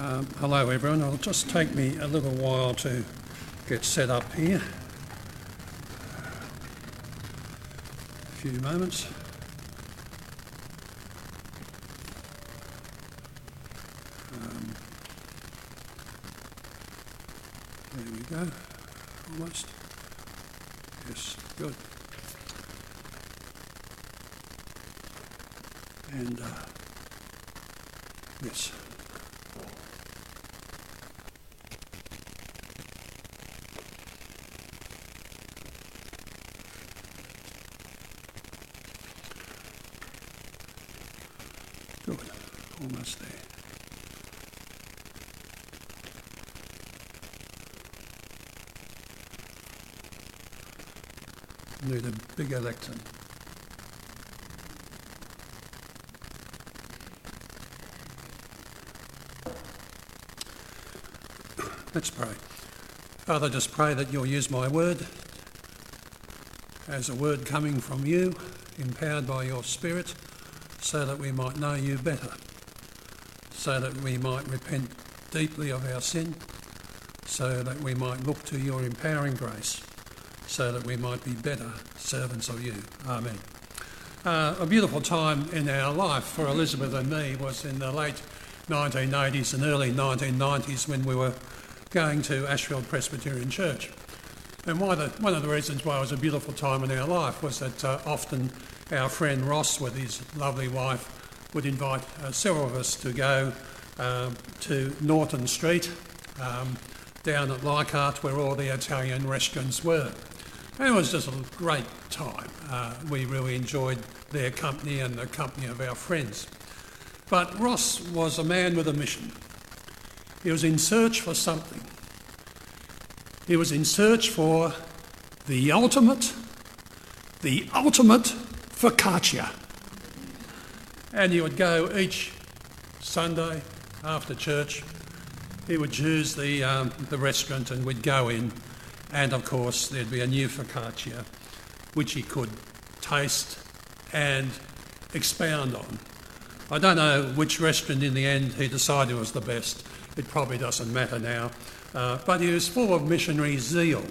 Um, hello, everyone. It'll just take me a little while to get set up here. A few moments. Um, there we go. Almost. Yes, good. And uh, yes. Good. Almost there. Need a bigger lectern. Let's pray. Father, just pray that you'll use my word as a word coming from you, empowered by your Spirit, so that we might know you better, so that we might repent deeply of our sin, so that we might look to your empowering grace, so that we might be better servants of you. Amen. Uh, a beautiful time in our life for Elizabeth and me was in the late 1980s and early 1990s when we were going to Ashfield Presbyterian Church. And one of, the, one of the reasons why it was a beautiful time in our life was that uh, often our friend Ross, with his lovely wife, would invite uh, several of us to go uh, to Norton Street um, down at Leichhardt, where all the Italian restaurants were. And it was just a great time. Uh, we really enjoyed their company and the company of our friends. But Ross was a man with a mission. He was in search for something. He was in search for the ultimate, the ultimate focaccia. And he would go each Sunday after church. He would choose the, um, the restaurant and we'd go in. And of course, there'd be a new focaccia which he could taste and expound on. I don't know which restaurant in the end he decided was the best. It probably doesn't matter now. Uh, but he was full of missionary zeal.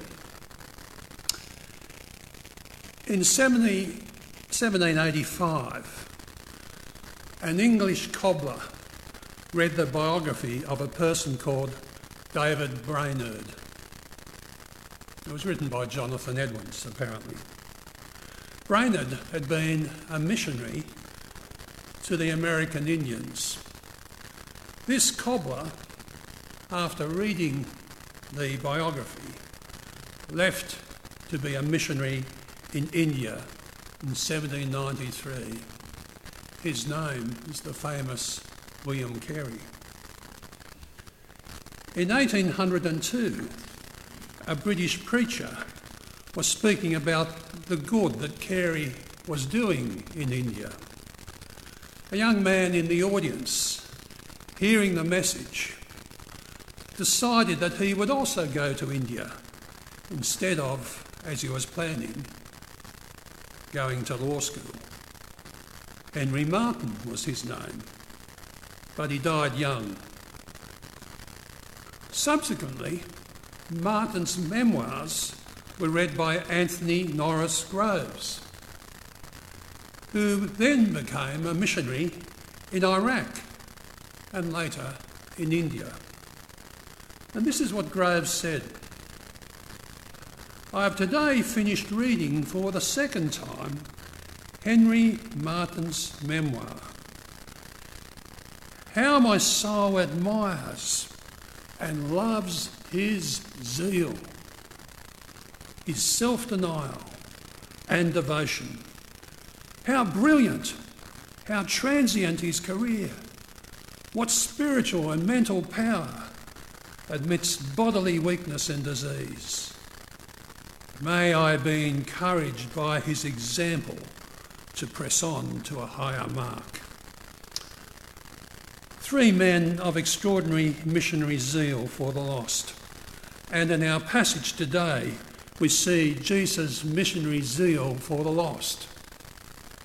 In 70, 1785, an English cobbler read the biography of a person called David Brainerd. It was written by Jonathan Edwards, apparently. Brainerd had been a missionary to the American Indians. This cobbler, after reading the biography, left to be a missionary in India in 1793. His name is the famous William Carey. In 1802, a British preacher was speaking about the good that Carey was doing in India. A young man in the audience, hearing the message, decided that he would also go to India instead of, as he was planning, going to law school. Henry Martyn was his name, but he died young. Subsequently, Martyn's memoirs were read by Anthony Norris Groves, who then became a missionary in Iraq and later in India. And this is what Groves said I have today finished reading for the second time Henry Martyn's memoir. How my soul admires and loves his zeal, his self denial and devotion. How brilliant, how transient his career. What spiritual and mental power amidst bodily weakness and disease. May I be encouraged by his example to press on to a higher mark. Three men of extraordinary missionary zeal for the lost. And in our passage today, we see Jesus' missionary zeal for the lost.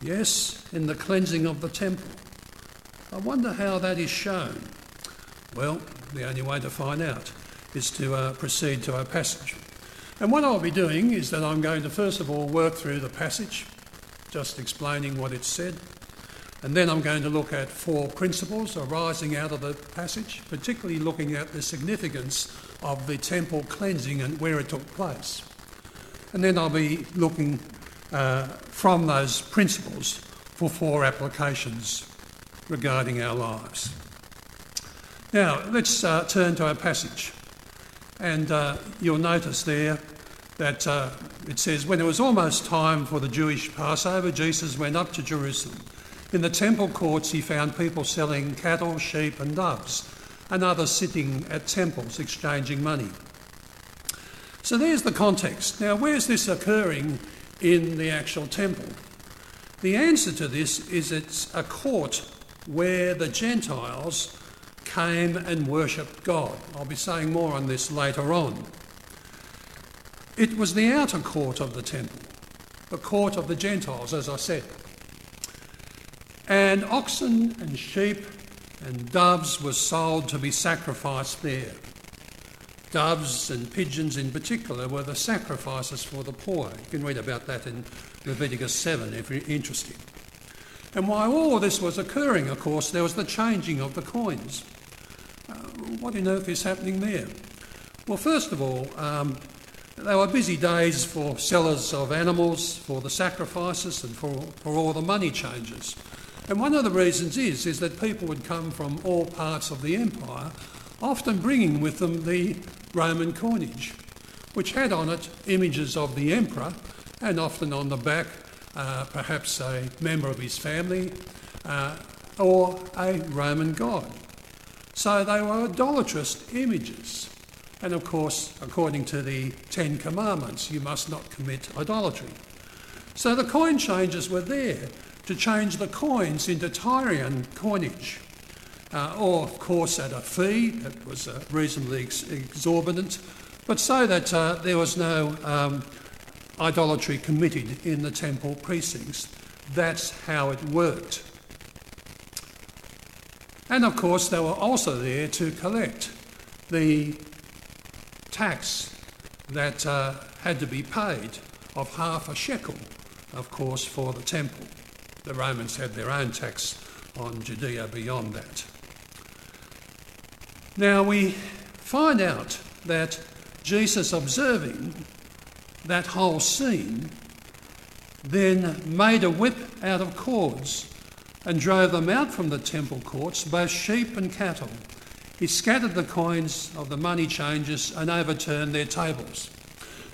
Yes, in the cleansing of the temple. I wonder how that is shown. Well, the only way to find out is to uh, proceed to our passage. And what I'll be doing is that I'm going to first of all work through the passage, just explaining what it said. And then I'm going to look at four principles arising out of the passage, particularly looking at the significance of the temple cleansing and where it took place. And then I'll be looking uh, from those principles for four applications regarding our lives. Now, let's uh, turn to our passage. And uh, you'll notice there that uh, it says, When it was almost time for the Jewish Passover, Jesus went up to Jerusalem. In the temple courts, he found people selling cattle, sheep, and doves, and others sitting at temples exchanging money. So there's the context. Now, where's this occurring in the actual temple? The answer to this is it's a court where the Gentiles came and worshipped God. I'll be saying more on this later on. It was the outer court of the temple, the court of the Gentiles, as I said. And oxen and sheep and doves were sold to be sacrificed there. Doves and pigeons, in particular, were the sacrifices for the poor. You can read about that in Leviticus 7 if you're interested. And while all this was occurring, of course, there was the changing of the coins. Uh, what on earth is happening there? Well, first of all, um, they were busy days for sellers of animals, for the sacrifices, and for, for all the money changes. And one of the reasons is, is that people would come from all parts of the empire, often bringing with them the Roman coinage, which had on it images of the emperor and often on the back uh, perhaps a member of his family uh, or a Roman god. So they were idolatrous images. And of course, according to the Ten Commandments, you must not commit idolatry. So the coin changers were there to change the coins into Tyrian coinage, uh, or of course at a fee that was uh, reasonably ex- exorbitant, but so that uh, there was no um, idolatry committed in the temple precincts. That's how it worked. And of course, they were also there to collect the tax that uh, had to be paid of half a shekel, of course, for the temple. The Romans had their own tax on Judea beyond that. Now we find out that Jesus, observing that whole scene, then made a whip out of cords and drove them out from the temple courts, both sheep and cattle. He scattered the coins of the money changers and overturned their tables.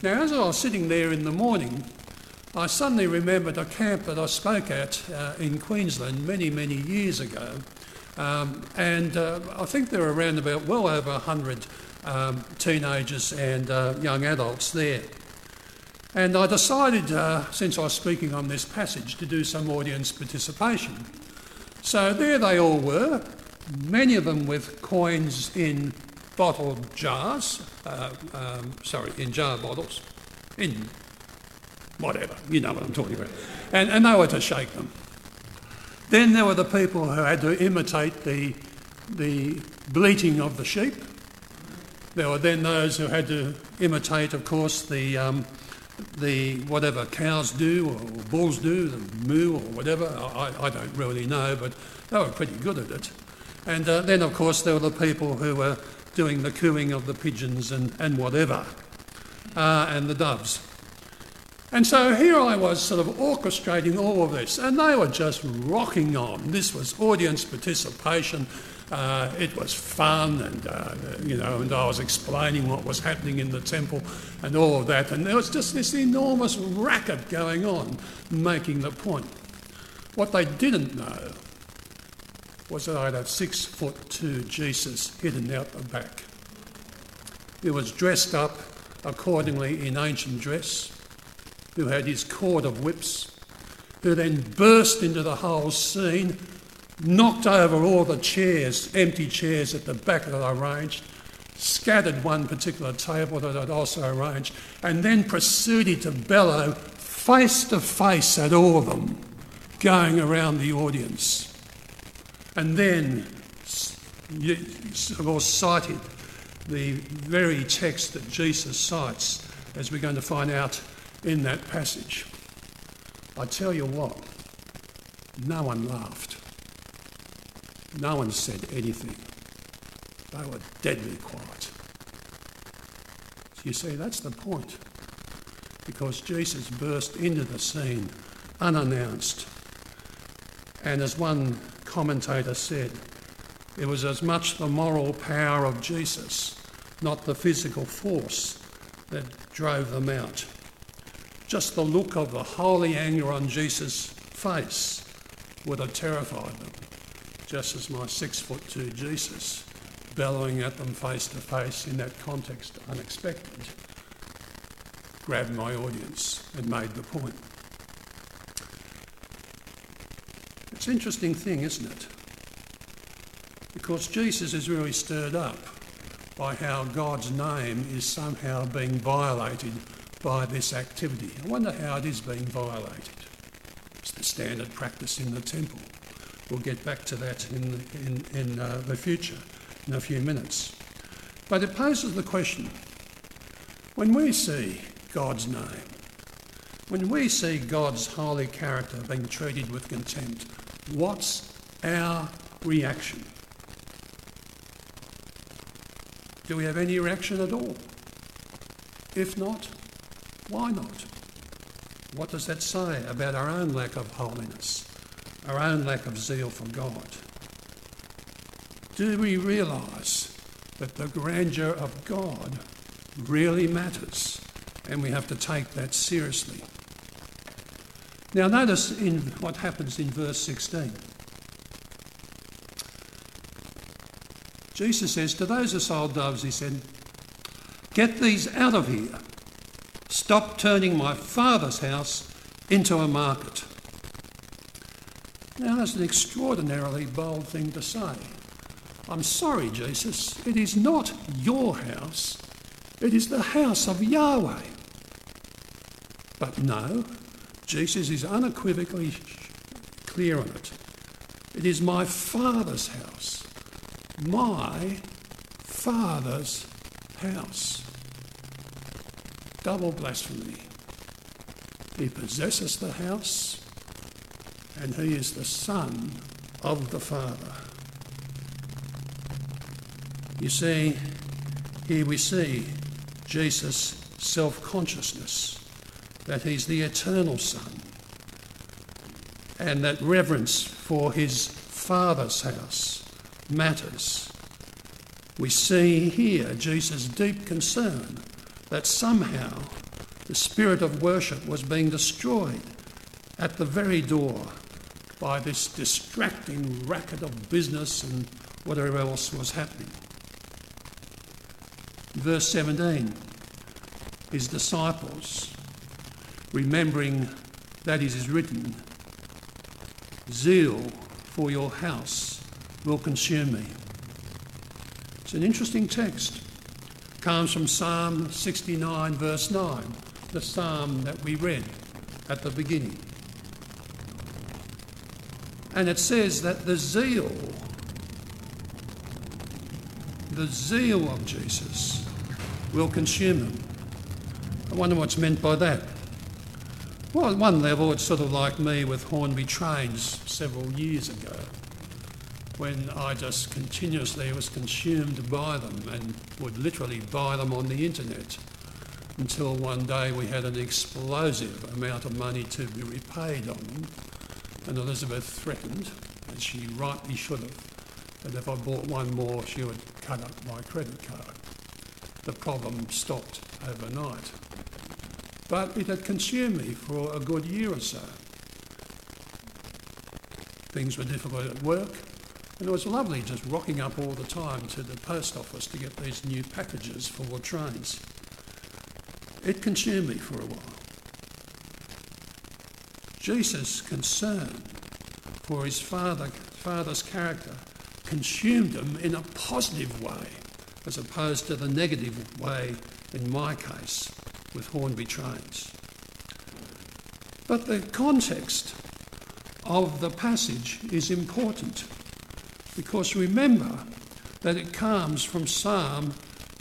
Now, as I was sitting there in the morning, I suddenly remembered a camp that I spoke at uh, in Queensland many, many years ago. Um, and uh, I think there were around about well over 100 um, teenagers and uh, young adults there. And I decided, uh, since I was speaking on this passage, to do some audience participation. So there they all were, many of them with coins in bottled jars, uh, um, sorry, in jar bottles, in whatever, you know what I'm talking about. And, and they were to shake them. Then there were the people who had to imitate the, the bleating of the sheep. There were then those who had to imitate, of course, the, um, the whatever cows do or bulls do, the moo or whatever. I, I don't really know, but they were pretty good at it. And uh, then, of course, there were the people who were doing the cooing of the pigeons and, and whatever, uh, and the doves. And so here I was sort of orchestrating all of this, and they were just rocking on. This was audience participation. Uh, it was fun, and uh, you know, and I was explaining what was happening in the temple and all of that, and there was just this enormous racket going on, making the point. What they didn't know was that I'd have six foot two Jesus hidden out the back. He was dressed up accordingly in ancient dress who had his cord of whips, who then burst into the whole scene, knocked over all the chairs, empty chairs at the back that I arranged, scattered one particular table that I'd also arranged, and then proceeded to bellow face to face at all of them, going around the audience. And then course, cited the very text that Jesus cites, as we're going to find out in that passage. I tell you what, no one laughed. No one said anything. They were deadly quiet. You see, that's the point. Because Jesus burst into the scene unannounced. And as one commentator said, it was as much the moral power of Jesus, not the physical force, that drove them out. Just the look of the holy anger on Jesus' face would have terrified them, just as my six foot two Jesus bellowing at them face to face in that context, unexpected, grabbed my audience and made the point. It's an interesting thing, isn't it? Because Jesus is really stirred up by how God's name is somehow being violated by this activity. I wonder how it is being violated. It's the standard practice in the temple. We'll get back to that in, in, in uh, the future in a few minutes. But it poses the question when we see God's name, when we see God's holy character being treated with contempt, what's our reaction? Do we have any reaction at all? If not, why not? What does that say about our own lack of holiness, our own lack of zeal for God? do we realise that the grandeur of God really matters and we have to take that seriously? Now, notice in what happens in verse 16. Jesus says to those who sold doves, He said, Get these out of here. Stop turning my father's house into a market. Now, that's an extraordinarily bold thing to say. I'm sorry, Jesus, it is not your house, it is the house of Yahweh. But no, Jesus is unequivocally clear on it. It is my Father's house. My Father's house. Double blasphemy. He possesses the house and he is the Son of the Father. You see, here we see Jesus' self consciousness that he's the eternal Son and that reverence for his Father's house matters. We see here Jesus' deep concern that somehow the spirit of worship was being destroyed at the very door by this distracting racket of business and whatever else was happening. Verse 17 His disciples, remembering that it is written, Zeal for your house will consume me. It's an interesting text. It Comes from Psalm 69, verse 9, the psalm that we read at the beginning. And it says that the zeal, the zeal of Jesus will consume them. I wonder what's meant by that. Well, at one level, it's sort of like me with Hornby trains several years ago, when I just continuously was consumed by them and would literally buy them on the internet until one day we had an explosive amount of money to be repaid on them. And Elizabeth threatened, as she rightly should have, that if I bought one more, she would cut up my credit card the problem stopped overnight. But it had consumed me for a good year or so. Things were difficult at work, and it was lovely just rocking up all the time to the post office to get these new packages for the trains. It consumed me for a while. Jesus' concern for his father, father's character consumed him in a positive way as opposed to the negative way in my case with Hornby trains. But the context of the passage is important because remember that it comes from Psalm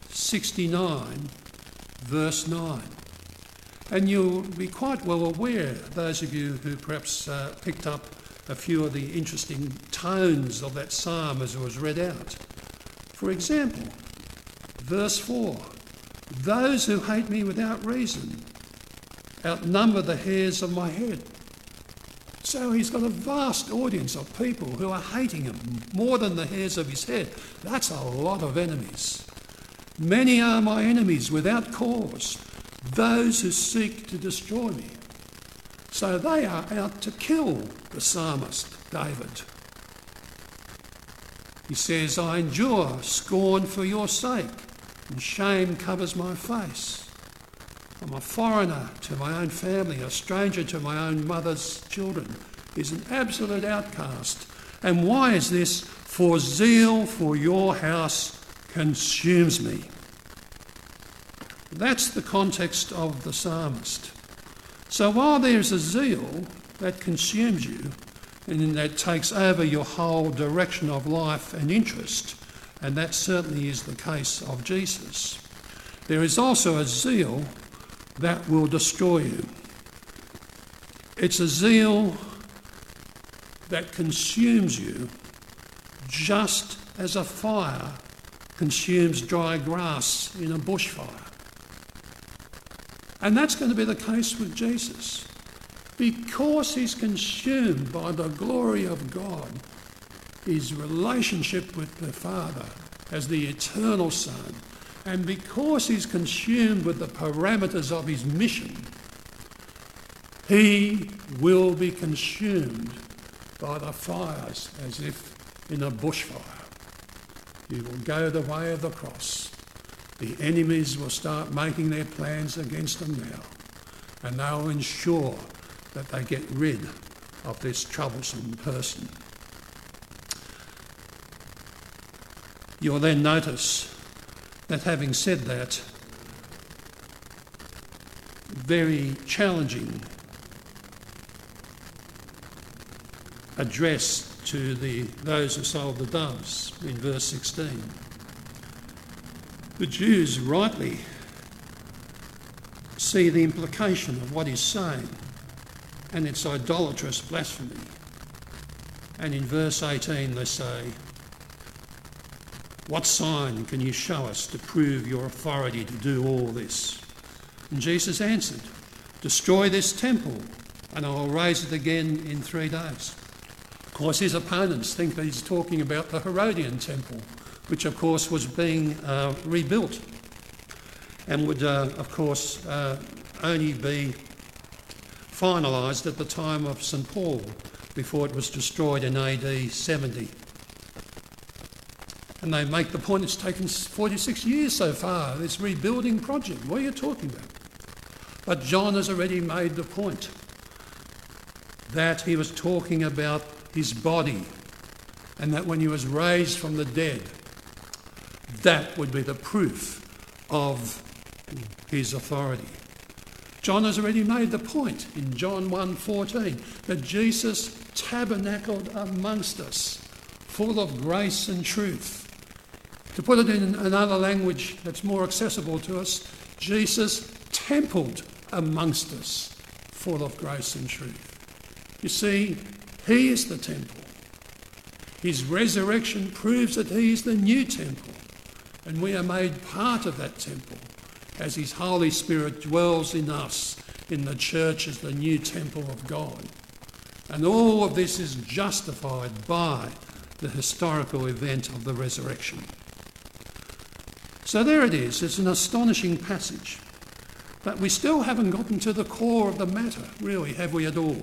69, verse 9. And you'll be quite well aware, those of you who perhaps uh, picked up a few of the interesting tones of that psalm as it was read out. For example, verse 4 Those who hate me without reason outnumber the hairs of my head. So he's got a vast audience of people who are hating him more than the hairs of his head. That's a lot of enemies. Many are my enemies without cause, those who seek to destroy me. So they are out to kill the psalmist, David. He says, I endure scorn for your sake, and shame covers my face. I'm a foreigner to my own family, a stranger to my own mother's children. He's an absolute outcast. And why is this? For zeal for your house consumes me. That's the context of the psalmist. So while there's a zeal that consumes you and that takes over your whole direction of life and interest, and that certainly is the case of Jesus, there is also a zeal that will destroy you. It's a zeal that consumes you just as a fire consumes dry grass in a bushfire. And that's going to be the case with Jesus. Because he's consumed by the glory of God, his relationship with the Father as the eternal Son, and because he's consumed with the parameters of his mission, he will be consumed by the fires as if in a bushfire. He will go the way of the cross. The enemies will start making their plans against them now, and they'll ensure that they get rid of this troublesome person. You'll then notice that having said that, very challenging address to the, those who sold the doves in verse 16. The Jews rightly see the implication of what he's saying, and it's idolatrous blasphemy. And in verse 18 they say, what sign can you show us to prove your authority to do all this? And Jesus answered, Destroy this temple, and I will raise it again in three days. Of course, his opponents think that he's talking about the Herodian temple, which, of course, was being uh, rebuilt and would, uh, of course, uh, only be finalised at the time of St Paul before it was destroyed in AD 70. And they make the point it's taken 46 years so far, this rebuilding project. What are you talking about? But John has already made the point that he was talking about his body and that when he was raised from the dead, that would be the proof of his authority. John has already made the point in John 1:14 that Jesus tabernacled amongst us, full of grace and truth. To put it in another language that's more accessible to us, Jesus templed amongst us, full of grace and truth. You see, He is the temple. His resurrection proves that He is the new temple, and we are made part of that temple as His Holy Spirit dwells in us in the church as the new temple of God. And all of this is justified by the historical event of the resurrection. So there it is. It's an astonishing passage. But we still haven't gotten to the core of the matter, really, have we at all?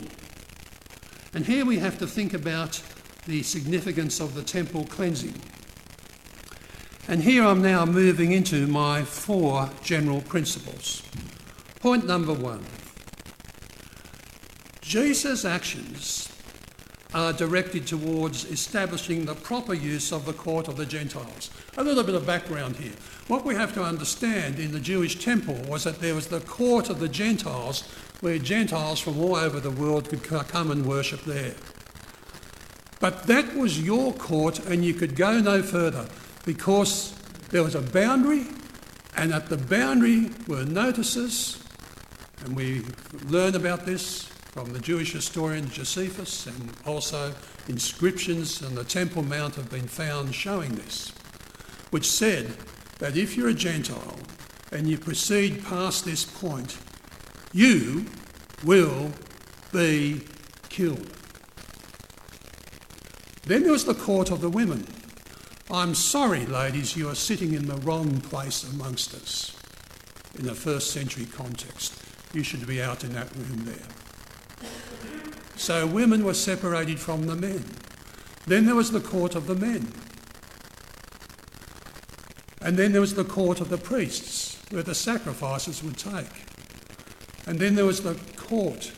And here we have to think about the significance of the temple cleansing. And here I'm now moving into my four general principles. Point number one Jesus' actions are directed towards establishing the proper use of the court of the Gentiles. A little bit of background here. What we have to understand in the Jewish temple was that there was the court of the Gentiles where Gentiles from all over the world could come and worship there. But that was your court and you could go no further. because there was a boundary, and at the boundary were notices, and we learn about this from the Jewish historian Josephus, and also inscriptions on the Temple Mount have been found showing this, which said that if you're a Gentile and you proceed past this point, you will be killed. Then there was the court of the women. I'm sorry, ladies, you are sitting in the wrong place amongst us in a first century context. You should be out in that room there. So women were separated from the men. Then there was the court of the men. And then there was the court of the priests, where the sacrifices would take. And then there was the court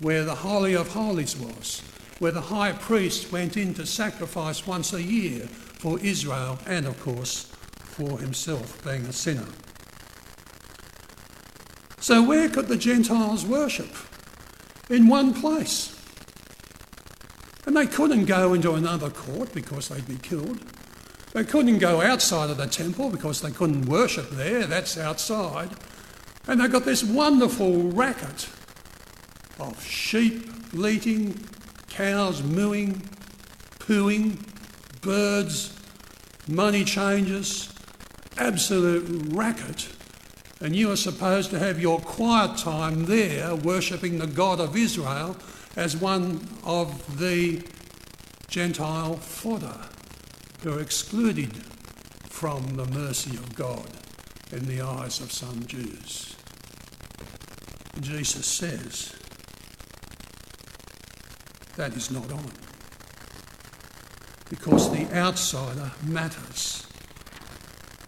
where the Holy of Holies was, where the high priest went in to sacrifice once a year for Israel and, of course, for himself, being a sinner. So, where could the Gentiles worship? In one place. And they couldn't go into another court because they'd be killed. They couldn't go outside of the temple because they couldn't worship there, that's outside. And they got this wonderful racket of sheep bleating, cows mooing, pooing, birds, money changers, absolute racket. And you are supposed to have your quiet time there worshipping the God of Israel as one of the Gentile fodder who are excluded from the mercy of God in the eyes of some Jews. Jesus says that is not on. Because the outsider matters.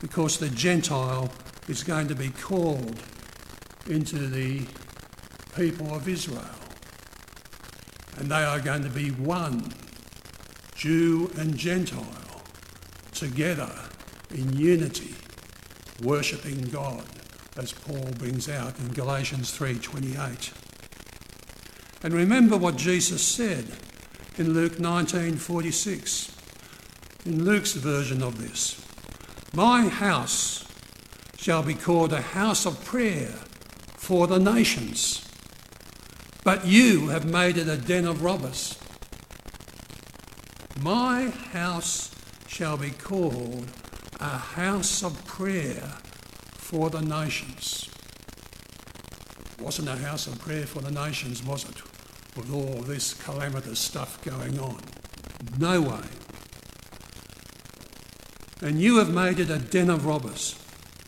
Because the Gentile is going to be called into the people of Israel. And they are going to be one, Jew and Gentile, together in unity, worshipping God, as Paul brings out in Galatians 3:28. And remember what Jesus said in Luke 19:46. In Luke's version of this, my house shall be called a house of prayer for the nations, but you have made it a den of robbers. My house shall be called a house of prayer for the nations. It wasn't a house of prayer for the nations, was it? with all this calamitous stuff going on. No way. And you have made it a den of robbers.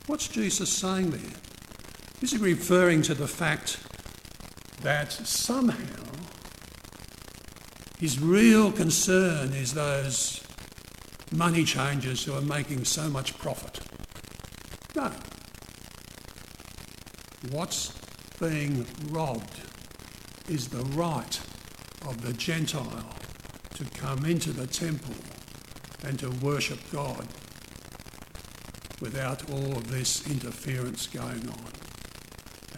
What's Jesus saying there? Is he referring to the fact that somehow his real concern is those money changers who are making so much profit? No. What's being robbed is the right of the Gentile to come into the temple and to worship God without all of this interference going on.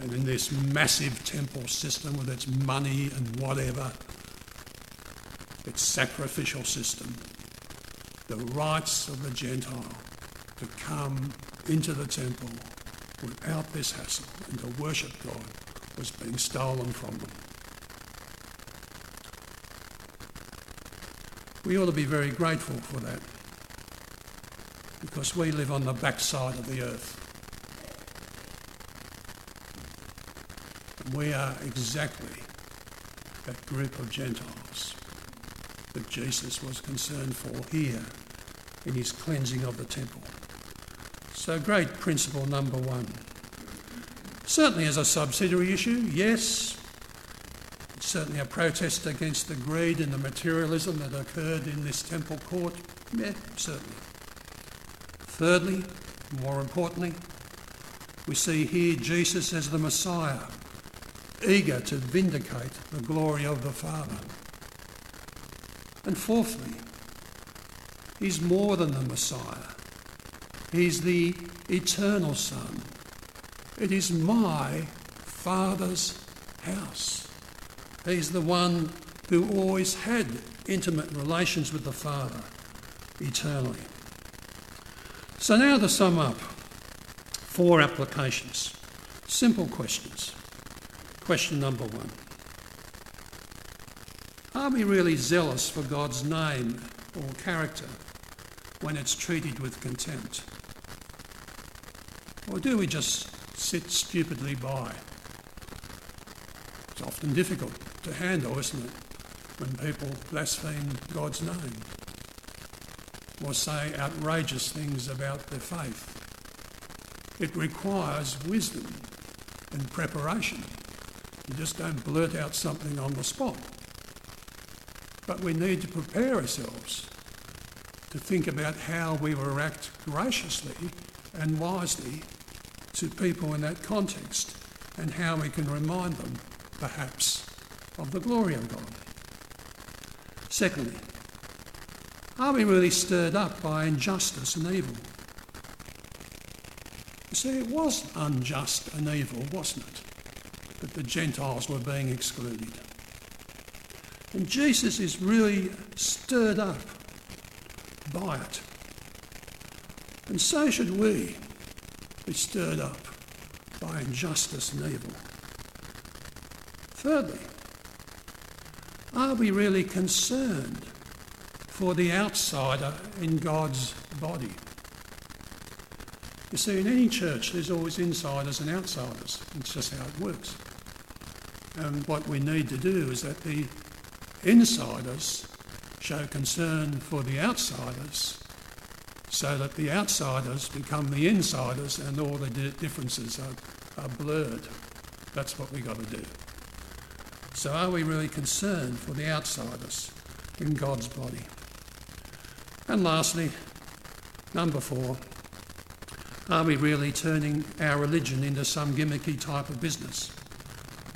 And in this massive temple system with its money and whatever, its sacrificial system, the rights of the Gentile to come into the temple without this hassle and to worship God was being stolen from them. We ought to be very grateful for that because we live on the backside of the earth. We are exactly that group of Gentiles that Jesus was concerned for here in his cleansing of the temple. So, great principle number one. Certainly, as a subsidiary issue, yes, certainly a protest against the greed and the materialism that occurred in this temple court. Yeah, certainly. Thirdly, more importantly, we see here Jesus as the Messiah, eager to vindicate the glory of the Father. And fourthly, he's more than the Messiah. He's the eternal Son. It is my Father's house. He's the one who always had intimate relations with the Father eternally. So now to sum up, four applications. Simple questions. Question number one. Are we really zealous for God's name or character when it's treated with contempt? Or do we just sit stupidly by? It's often difficult to handle, isn't it, when people blaspheme God's name or say outrageous things about their faith. It requires wisdom and preparation. You just don't blurt out something on the spot. But we need to prepare ourselves to think about how we will act graciously and wisely to people in that context and how we can remind them, perhaps, of the glory of God. Secondly, are we really stirred up by injustice and evil? You see, it was unjust and evil, wasn't it? That the Gentiles were being excluded. And Jesus is really stirred up by it. And so should we be stirred up by injustice and evil. Thirdly, are we really concerned for the outsider in God's body? You see, in any church, there's always insiders and outsiders. It's just how it works. And what we need to do is that the insiders show concern for the outsiders so that the outsiders become the insiders and all the differences are, are blurred. That's what we've got to do. So, are we really concerned for the outsiders in God's body? And lastly, number four, are we really turning our religion into some gimmicky type of business?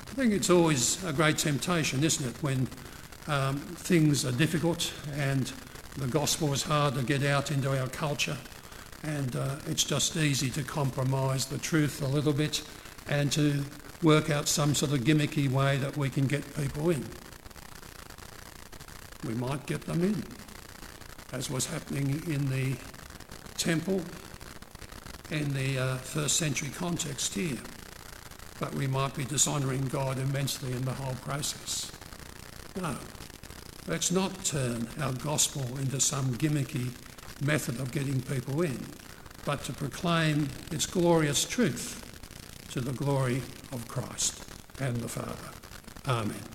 I think it's always a great temptation, isn't it, when um, things are difficult and the gospel is hard to get out into our culture, and uh, it's just easy to compromise the truth a little bit and to work out some sort of gimmicky way that we can get people in. We might get them in, as was happening in the temple in the uh, first century context here, but we might be dishonouring God immensely in the whole process. No, let's not turn our gospel into some gimmicky method of getting people in, but to proclaim its glorious truth to the glory of Christ and the Father. Amen.